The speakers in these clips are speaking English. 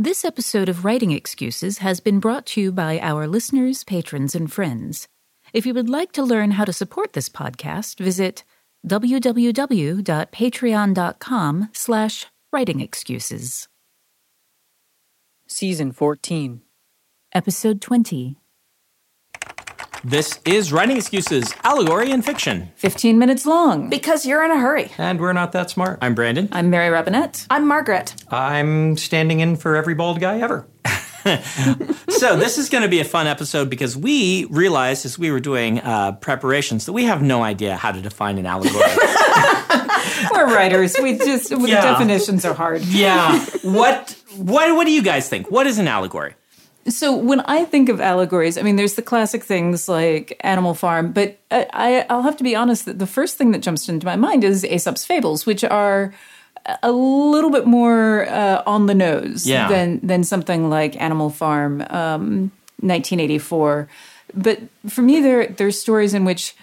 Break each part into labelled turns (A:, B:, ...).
A: This episode of Writing Excuses has been brought to you by our listeners, patrons, and friends. If you would like to learn how to support this podcast, visit www.patreon.com slash writing excuses.
B: Season 14.
A: Episode 20.
C: This is Writing Excuses, Allegory in Fiction.
D: 15 minutes long.
E: Because you're in a hurry.
F: And we're not that smart.
C: I'm Brandon.
D: I'm Mary Robinette.
E: I'm Margaret.
F: I'm standing in for every bald guy ever.
C: so this is going to be a fun episode because we realized as we were doing uh, preparations that we have no idea how to define an allegory.
D: We're writers. We just the definitions are hard.
C: yeah. What what what do you guys think? What is an allegory?
D: So when I think of allegories, I mean, there's the classic things like Animal Farm, but I, I, I'll have to be honest that the first thing that jumps into my mind is Aesop's fables, which are a little bit more uh, on the nose
C: Yeah.
D: than than something like Animal Farm, um, 1984. But for me, there there's stories in which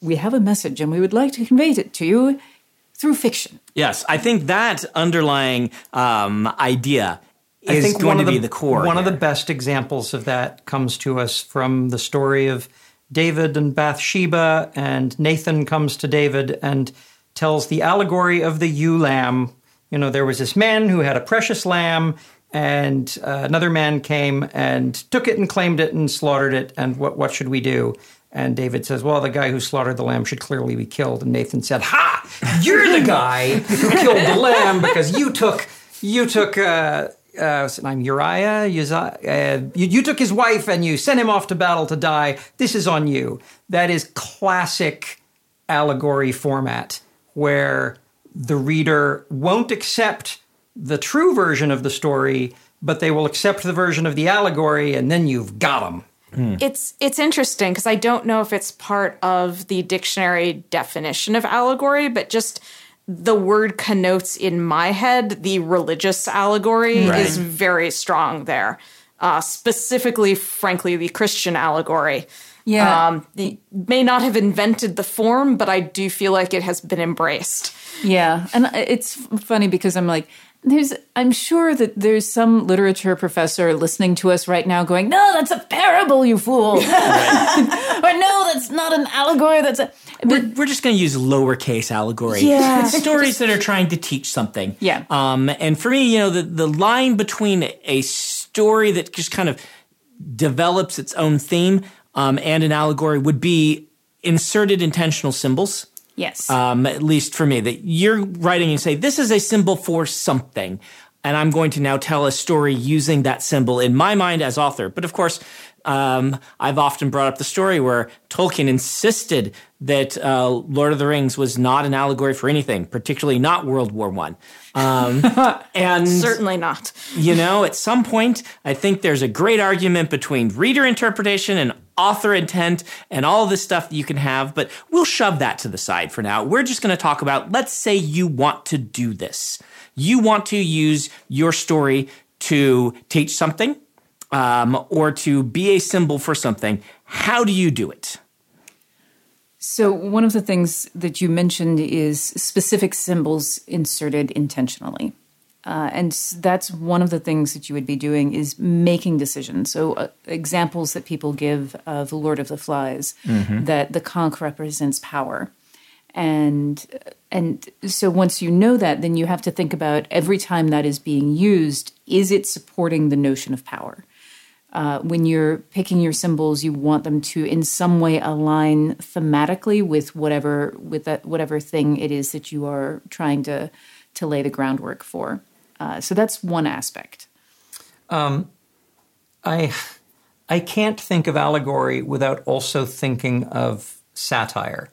D: we have a message and we would like to convey it to you through fiction.
C: Yes, I think that underlying um, idea
F: I
C: is
F: think
C: going
F: one
C: to
F: of the,
C: be the core.
F: One of the best examples of that comes to us from the story of David and Bathsheba, and Nathan comes to David and tells the allegory of the ewe lamb. You know, there was this man who had a precious lamb, and uh, another man came and took it and claimed it and slaughtered it. And what what should we do? And David says, "Well, the guy who slaughtered the lamb should clearly be killed." And Nathan said, "Ha! You're the guy who killed the lamb because you took you took." Uh, uh, what's his name? Uriah. Uh, you, you took his wife and you sent him off to battle to die. This is on you. That is classic allegory format where the reader won't accept the true version of the story, but they will accept the version of the allegory, and then you've got them.
E: It's it's interesting because I don't know if it's part of the dictionary definition of allegory, but just the word connotes in my head the religious allegory
C: Right.
E: is very strong there. Uh, specifically, frankly, the Christian allegory.
D: Yeah.
E: Um, the, may not have invented the form, but I do feel like it has been embraced.
D: Yeah, and it's funny because I'm like, there's, I'm sure that there's some literature professor listening to us right now, going, "No, that's a parable, you fool," or "No, that's not an allegory. That's a."
C: we're, we're just going to use lowercase allegory.
D: Yeah.
C: Stories that are trying to teach something.
D: Yeah.
C: Um, and for me, you know, the, the line between a story that just kind of develops its own theme um, and an allegory would be inserted intentional symbols.
D: Yes.
C: Um, at least for me, that you're writing and say, this is a symbol for something. And I'm going to now tell a story using that symbol in my mind as author. But of course, um, I've often brought up the story where Tolkien insisted that uh, Lord of the Rings was not an allegory for anything, particularly not World War One. Um, and
E: Certainly not.
C: you know, at some point, I think there's a great argument between reader interpretation and author intent and all this stuff that you can have, but we'll shove that to the side for now. We're just going to talk about let's say you want to do this. You want to use your story to teach something um, or to be a symbol for something. How do you do it?
D: So, one of the things that you mentioned is specific symbols inserted intentionally. Uh, and that's one of the things that you would be doing is making decisions. So, uh, examples that people give of The Lord of the Flies, that the conch represents power. And and so once you know that, then you have to think about every time that is being used, is it supporting the notion of power? uh, when you're picking your symbols, you want them to in some way align thematically with whatever with that whatever thing it is that you are trying to to lay the groundwork for. Uh, so that's one aspect.
F: I I can't think of allegory without also thinking of satire.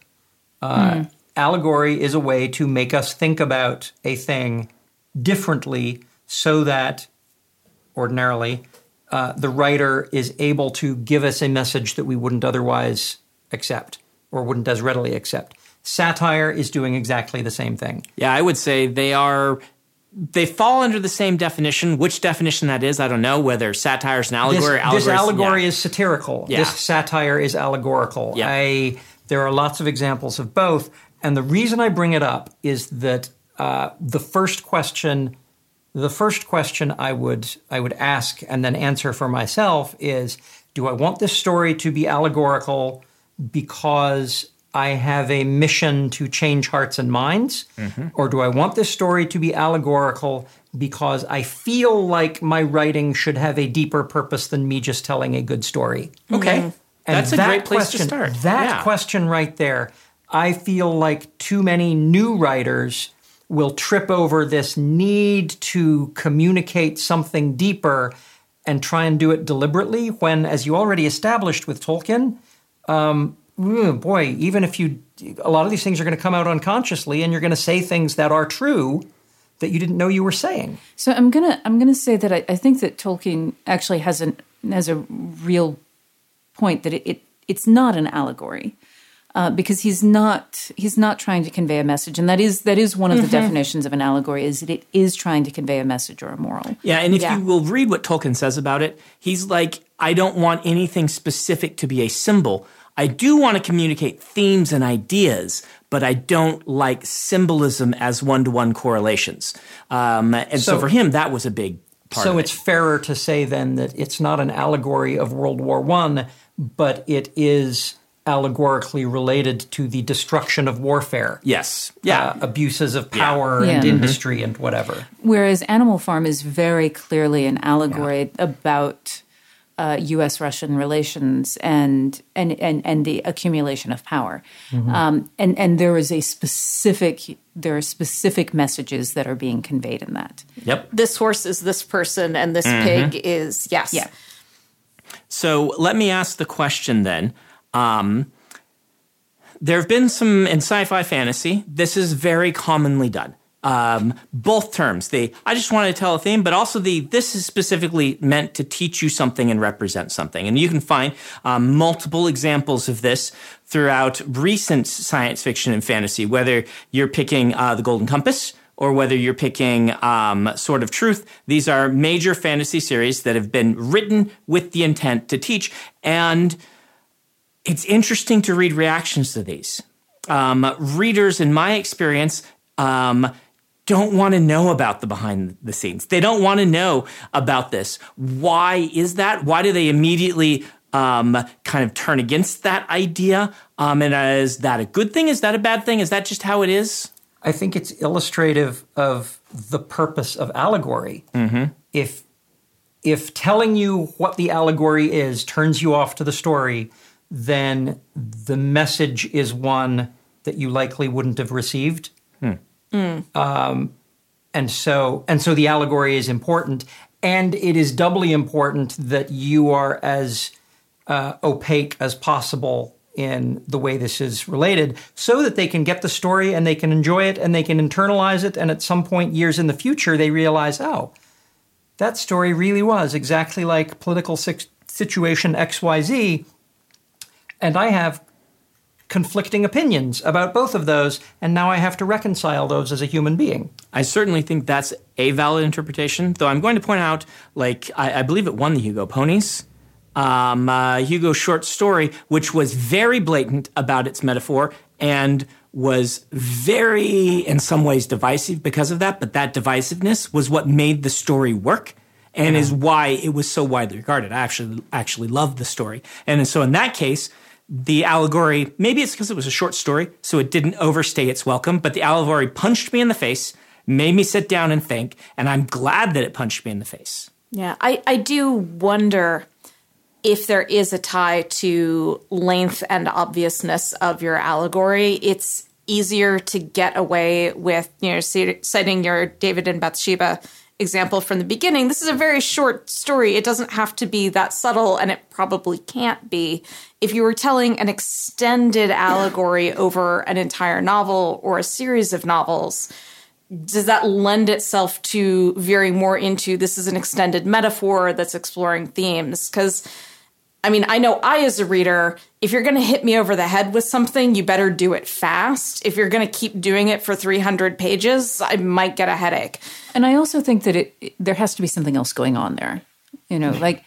F: Uh, Allegory is a way to make us think about a thing differently, so that ordinarily, uh, the writer is able to give us a message that we wouldn't otherwise accept or wouldn't as readily accept. Satire is doing exactly the same thing.
C: Yeah, I would say they are. They fall under the same definition. Which definition that is, I don't know. Whether satire is an allegory,
F: this, this
C: allegory is- yeah.
F: is satirical.
C: Yeah.
F: This satire is allegorical.
C: Yeah.
F: I, there are lots of examples of both. And the reason I bring it up is that uh, the first question, the first question I would I would ask and then answer for myself is: Do I want this story to be allegorical because I have a mission to change hearts and minds, or do I want this story to be allegorical because I feel like my writing should have a deeper purpose than me just telling a good story?
C: Okay,
F: And
C: that's a
F: that
C: great place
F: question,
C: to start.
F: That
C: Yeah.
F: question right there, I feel like too many new writers will trip over this need to communicate something deeper and try and do it deliberately when, as you already established with Tolkien, um, ooh, boy, even if you, a lot of these things are going to come out unconsciously and you're going to say things that are true that you didn't know you were saying.
D: So I'm gonna I'm gonna say that I, I think that Tolkien actually has an has a real point that it, it it's not an allegory. Uh, because he's not he's not trying to convey a message, and that is that is one of the definitions of an allegory is that it is trying to convey a message or a moral.
C: Yeah, and if
E: Yeah.
C: you will read what Tolkien says about it, he's like, I don't want anything specific to be a symbol. I do want to communicate themes and ideas, but I don't like symbolism as one to one correlations. Um, and so,
F: So-
C: for him, that was a big part
F: so
C: of
F: it's
C: it.
F: fairer to say then that it's not an allegory of World War One, but it is allegorically related to the destruction of warfare.
C: Yes. Yeah.
F: uh, abuses of power
D: Yeah.
F: and
D: Mhm.
F: industry and whatever.
D: Whereas Animal Farm is very clearly an allegory about uh, U.S. Russian relations and, and and and the accumulation of power, um, and and there is a specific there are specific messages that are being conveyed in that.
C: yep.
E: This horse is this person, and this pig is yes.
D: Yeah.
C: So let me ask the question then. Um, there have been some in sci-fi fantasy. This is very commonly done. Um, both terms, the I just wanted to tell a theme, but also the this is specifically meant to teach you something and represent something. And you can find um, multiple examples of this throughout recent science fiction and fantasy, whether you're picking uh, the Golden Compass or whether you're picking um, Sword of Truth. These are major fantasy series that have been written with the intent to teach. And it's interesting to read reactions to these. Um, readers, in my experience, um, don't want to know about the behind the scenes. They don't want to know about this. Why is that? Why do they immediately um, kind of turn against that idea? Um, and is that a good thing? Is that a bad thing? Is that just how it is?
F: I think it's illustrative of the purpose of allegory. If if telling you what the allegory is turns you off to the story, then the message is one that you likely wouldn't have received. Um, and so and so the allegory is important, and it is doubly important that you are as uh, opaque as possible in the way this is related so that they can get the story and they can enjoy it and they can internalize it and at some point years in the future they realize oh that story really was exactly like political si- situation xyz and i have conflicting opinions about both of those and now i have to reconcile those as a human being
C: I certainly think that's a valid interpretation, though I'm going to point out, like, I, I believe it won the Hugo Ponies. Um, uh, Hugo short story, which was very blatant about its metaphor and was very, in some ways, divisive because of that. But that divisiveness was what made the story work and is why it was so widely regarded. I actually actually loved the story, and so in that case, the allegory maybe it's because it was a short story, so it didn't overstay its welcome. But the allegory punched me in the face, made me sit down and think, and I'm glad that it punched me in the face.
E: Yeah, I, I do wonder if there is a tie to length and obviousness of your allegory. It's easier to get away with, you know, ci- citing your David and Bathsheba example from the beginning. This is a very short story. It doesn't have to be that subtle, and it probably can't be. If you were telling an extended allegory over an entire novel or a series of novels, does that lend itself to veering more into this is an extended metaphor that's exploring themes? Because I mean, I know I, as a reader, if you're going to hit me over the head with something, you better do it fast. If you're going to keep doing it for 300 pages, I might get a headache.
D: And I also think that it, there has to be something else going on there. You know, like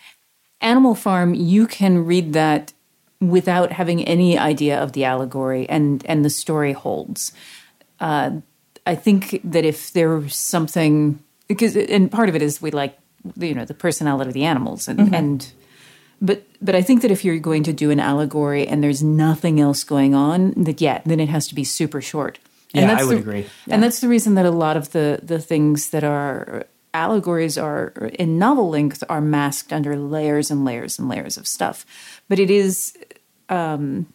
D: Animal Farm, you can read that without having any idea of the allegory, and and the story holds. Uh, I think that if there's something, because and part of it is we like you know the personality of the animals and mm-hmm. and but but I think that if you're going to do an allegory and there's nothing else going on, that yeah, then it has to be super short.
C: And yeah, I would
D: the,
C: agree.
D: Yeah. And that's the reason that a lot of the the things that are allegories are in novel length are masked under layers and layers and layers of stuff. But it is um,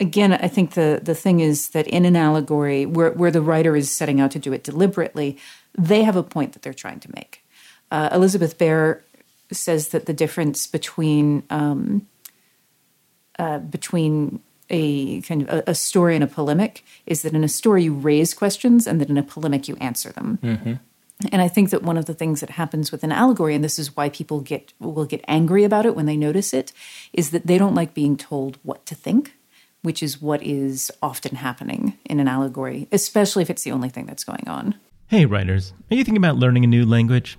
D: again, I think the the thing is that in an allegory where where the writer is setting out to do it deliberately, they have a point that they're trying to make. Uh, Elizabeth Bear says that the difference between um, uh, between a kind of a, a, story and a polemic is that in a story you raise questions and that in a polemic you answer them. Mm-hmm. And I think that one of the things that happens with an allegory, and this is why people get will get angry about it when they notice it, is that they don't like being told what to think, which is what is often happening in an allegory, especially if it's the only thing that's going on.
B: Hey, writers, are you thinking about learning a new language?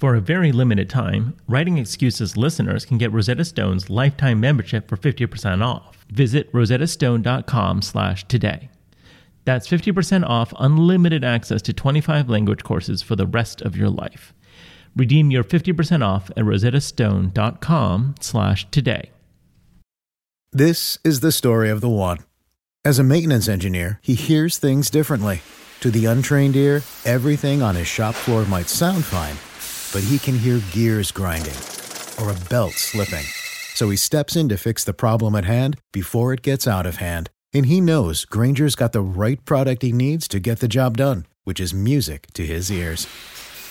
B: For a very limited time, Writing Excuses listeners can get Rosetta Stone's lifetime membership for 50% off. Visit rosettastone.com slash today. That's 50% off unlimited access to 25 language courses for the rest of your life. Redeem your 50% off at rosettastone.com slash today.
G: This is the story of the one. As a maintenance engineer, he hears things differently. To the untrained ear, everything on his shop floor might sound fine but he can hear gears grinding or a belt slipping. So he steps in to fix the problem at hand before it gets out of hand. And he knows Grainger's got the right product he needs to get the job done, which is music to his ears.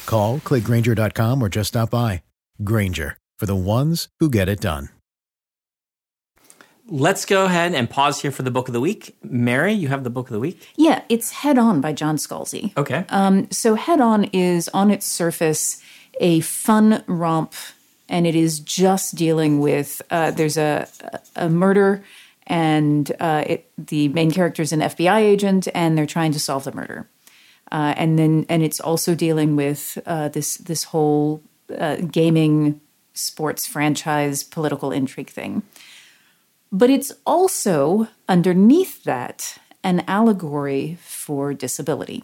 G: Call, clickgrainger.com, or just stop by. Granger, for the ones who get it done.
C: Let's go ahead and pause here for the book of the week. Mary, you have the book of the week?
D: Yeah, it's Head On by John Scalzi.
C: Okay.
D: Um, so, Head On is on its surface a fun romp, and it is just dealing with uh, there's a a murder, and uh, it, the main character is an FBI agent, and they're trying to solve the murder. Uh, and then and it's also dealing with uh, this this whole uh, gaming sports franchise political intrigue thing. But it's also underneath that an allegory for disability.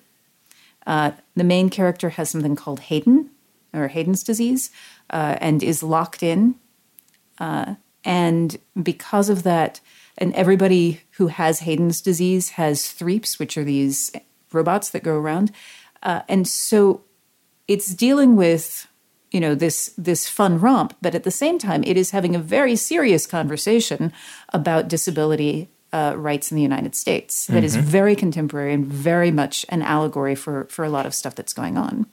D: Uh, the main character has something called Haden, or Haden's disease uh, and is locked in. Uh, and because of that, and everybody who has Haden's disease has threeps, which are these robots that go around. Uh, and so it's dealing with you know this this fun romp, but at the same time, it is having a very serious conversation about disability uh, rights in the United States that mm-hmm. is very contemporary and very much an allegory for for a lot of stuff that's going on.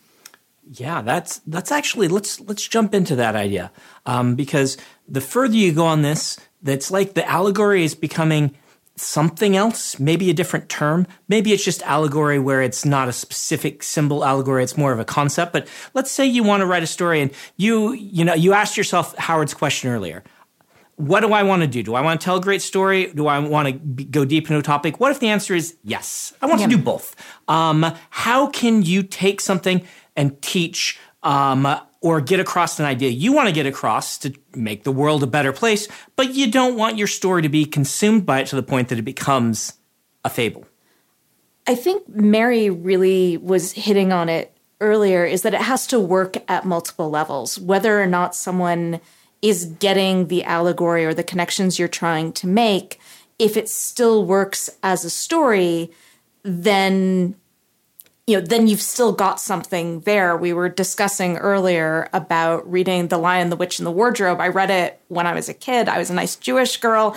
C: Yeah, that's that's actually let's let's jump into that idea um, because the further you go on this, that's like the allegory is becoming something else, maybe a different term. Maybe it's just allegory where it's not a specific symbol allegory, it's more of a concept. But let's say you want to write a story and you, you know, you asked yourself Howard's question earlier. What do I want to do? Do I want to tell a great story? Do I want to be, go deep into a topic? What if the answer is yes? I want yeah. to do both. Um, how can you take something and teach um, or get across an idea you want to get across to make the world a better place, but you don't want your story to be consumed by it to the point that it becomes a fable.
E: I think Mary really was hitting on it earlier is that it has to work at multiple levels, whether or not someone is getting the allegory or the connections you're trying to make. If it still works as a story, then you know, then you've still got something there. We were discussing earlier about reading The Lion, the Witch, and the Wardrobe. I read it when I was a kid. I was a nice Jewish girl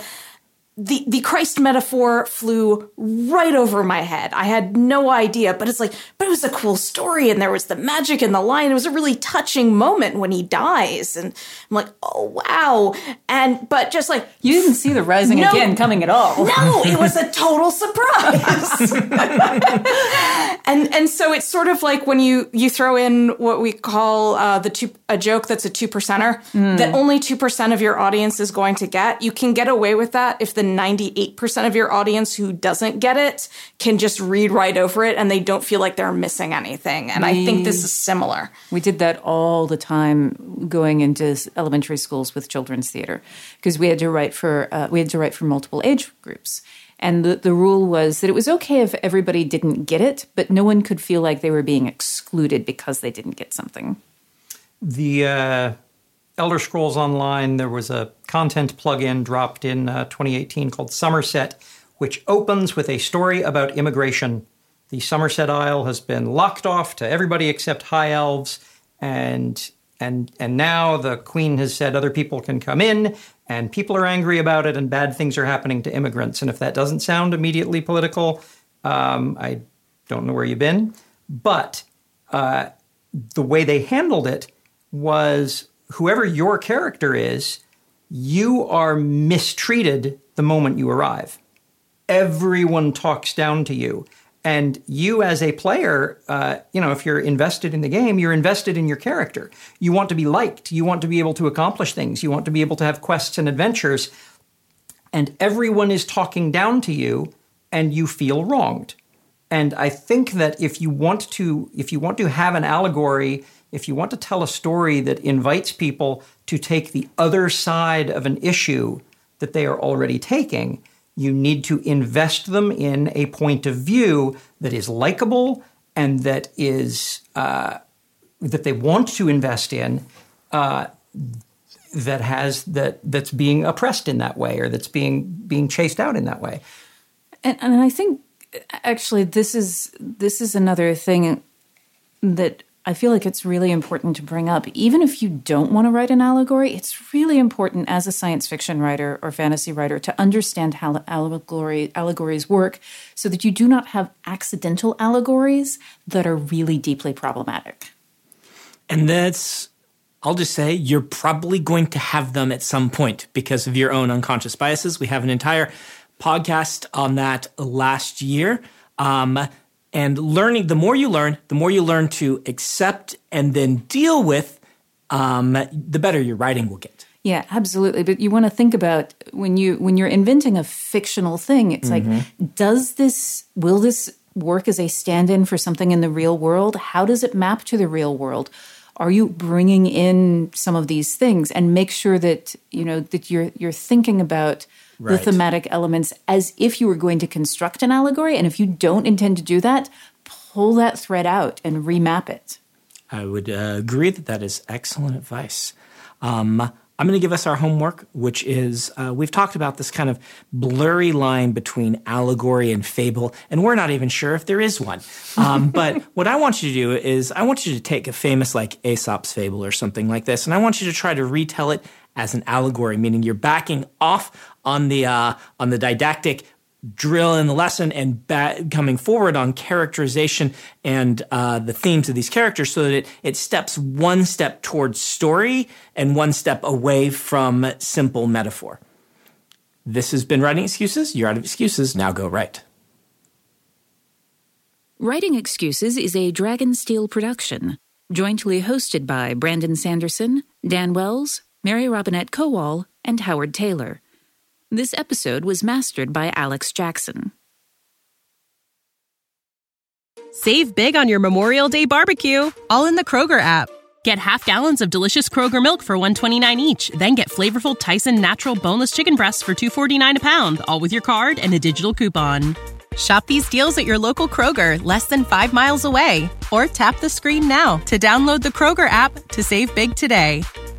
E: the the Christ metaphor flew right over my head. I had no idea, but it's like, but it was a cool story, and there was the magic in the line. It was a really touching moment when he dies, and I'm like, oh wow! And but just like
D: you didn't see the rising no, again coming at all.
E: No, it was a total surprise. and and so it's sort of like when you you throw in what we call uh, the two a joke that's a two percenter mm. that only two percent of your audience is going to get. You can get away with that if the 98% of your audience who doesn't get it can just read right over it and they don't feel like they're missing anything. And we, I think this is similar.
D: We did that all the time going into elementary schools with children's theater because we had to write for uh, we had to write for multiple age groups. And the, the rule was that it was okay if everybody didn't get it, but no one could feel like they were being excluded because they didn't get something.
F: The uh, Elder Scrolls Online, there was a content plugin dropped in uh, 2018 called Summerset, which opens with a story about immigration. The Summerset Isle has been locked off to everybody except high elves, and and and now the queen has said other people can come in, and people are angry about it, and bad things are happening to immigrants. And if that doesn't sound immediately political, um, I don't know where you've been. But uh, the way they handled it was whoever your character is, you are mistreated the moment you arrive. Everyone talks down to you. And you, as a player, uh, you know, if you're invested in the game, you're invested in your character. You want to be liked. You want to be able to accomplish things. You want to be able to have quests and adventures. And everyone is talking down to you, and you feel wronged. And I think that if you want to, if you want to have an allegory if you want to tell a story that invites people to take the other side of an issue that they are already taking, you need to invest them in a point of view that is likable and that is uh, that they want to invest in. Uh, that has that that's being oppressed in that way or that's being being chased out in that way
D: and, and i think actually this is this is another thing that I feel like it's really important to bring up. Even if you don't want to write an allegory, it's really important as a science fiction writer or fantasy writer to understand how allegory, allegories work so that you do not have accidental allegories that are really deeply problematic.
C: And that's, I'll just say, you're probably going to have them at some point because of your own unconscious biases. We have an entire podcast on that last year. Um, and learning, the more you learn, the more you learn to accept and then deal with, um, the better your writing will get.
D: Yeah, absolutely. But you want to think about when you when you're inventing a fictional thing, it's mm-hmm. like, does this will this work as a stand-in for something in the real world? How does it map to the real world? Are you bringing in some of these things and make sure that you know that you're you're thinking about right. the thematic elements as if you were going to construct an allegory. And if you don't intend to do that, pull that thread out and remap it.
C: I would uh, agree that that is excellent advice. Um, I'm going to give us our homework, which is uh, we've talked about this kind of blurry line between allegory and fable, and we're not even sure if there is one. Um, but what I want you to do is I want you to take a famous like Aesop's fable or something like this, and I want you to try to retell it as an allegory, meaning you're backing off on the uh, on the didactic drill in the lesson and ba- coming forward on characterization and uh, the themes of these characters so that it, it steps one step towards story and one step away from simple metaphor. This has been Writing Excuses. You're out of excuses. Now go write.
A: Writing Excuses is a Dragonsteel production, jointly hosted by Brandon Sanderson, Dan Wells, Mary Robinette Kowal, and Howard Taylor. This episode was mastered by Alex Jackson.
H: Save big on your Memorial Day barbecue, all in the Kroger app. Get half gallons of delicious Kroger milk for 129 each, then get flavorful Tyson natural boneless chicken breasts for 249 a pound, all with your card and a digital coupon. Shop these deals at your local Kroger, less than 5 miles away, or tap the screen now to download the Kroger app to save big today.